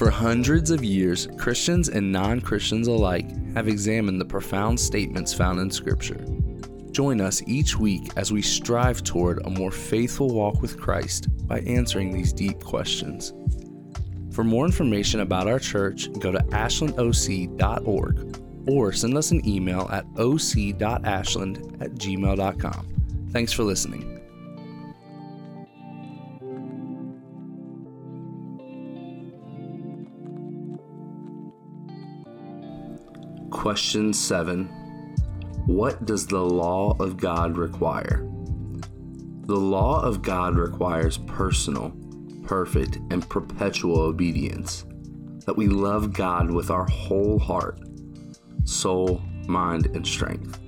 For hundreds of years, Christians and non Christians alike have examined the profound statements found in Scripture. Join us each week as we strive toward a more faithful walk with Christ by answering these deep questions. For more information about our church, go to ashlandoc.org or send us an email at oc.ashland at gmail.com. Thanks for listening. Question 7 What does the law of God require? The law of God requires personal, perfect, and perpetual obedience. That we love God with our whole heart, soul, mind, and strength,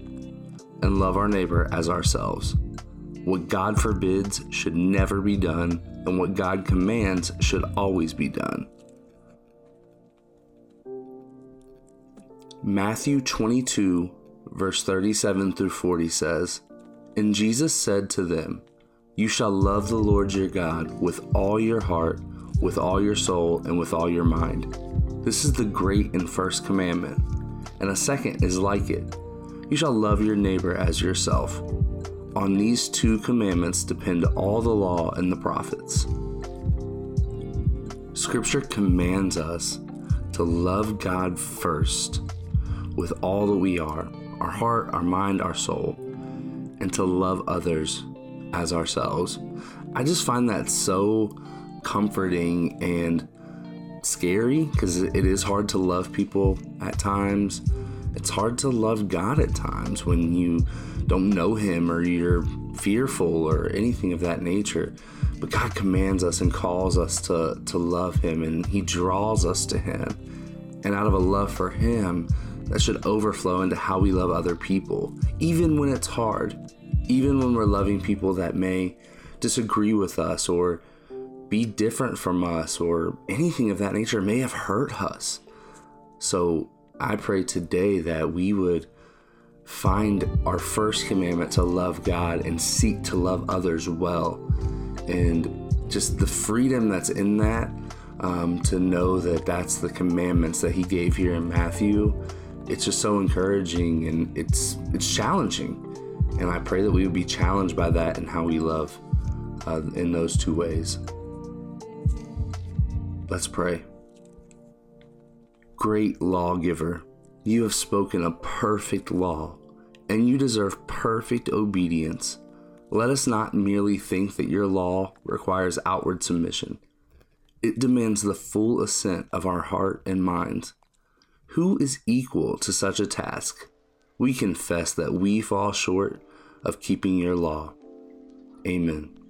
and love our neighbor as ourselves. What God forbids should never be done, and what God commands should always be done. Matthew 22, verse 37 through 40 says, And Jesus said to them, You shall love the Lord your God with all your heart, with all your soul, and with all your mind. This is the great and first commandment. And a second is like it You shall love your neighbor as yourself. On these two commandments depend all the law and the prophets. Scripture commands us to love God first with all that we are our heart, our mind, our soul, and to love others as ourselves. I just find that so comforting and scary because it is hard to love people at times. It's hard to love God at times when you don't know Him or you're fearful or anything of that nature. But God commands us and calls us to, to love Him and He draws us to Him. And out of a love for Him, that should overflow into how we love other people, even when it's hard, even when we're loving people that may disagree with us or be different from us or anything of that nature may have hurt us. So I pray today that we would find our first commandment to love God and seek to love others well. And just the freedom that's in that, um, to know that that's the commandments that He gave here in Matthew it's just so encouraging and it's it's challenging. And I pray that we would be challenged by that and how we love uh, in those two ways. Let's pray. Great lawgiver, you have spoken a perfect law, and you deserve perfect obedience. Let us not merely think that your law requires outward submission. It demands the full assent of our heart and minds. Who is equal to such a task? We confess that we fall short of keeping your law. Amen.